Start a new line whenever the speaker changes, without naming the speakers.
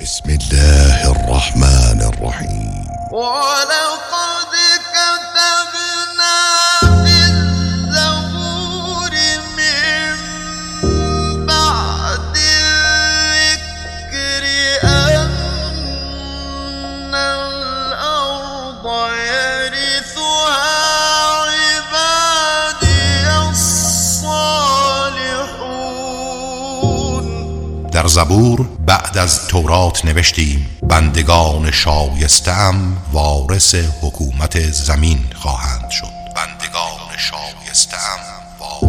بسم الله الرحمن الرحيم.
ولقد كتبنا في الزبور من بعد الذكر أن الأرض
در زبور بعد از تورات نوشتیم بندگان شایستم وارث حکومت زمین خواهند شد. بندگان شایستم وارث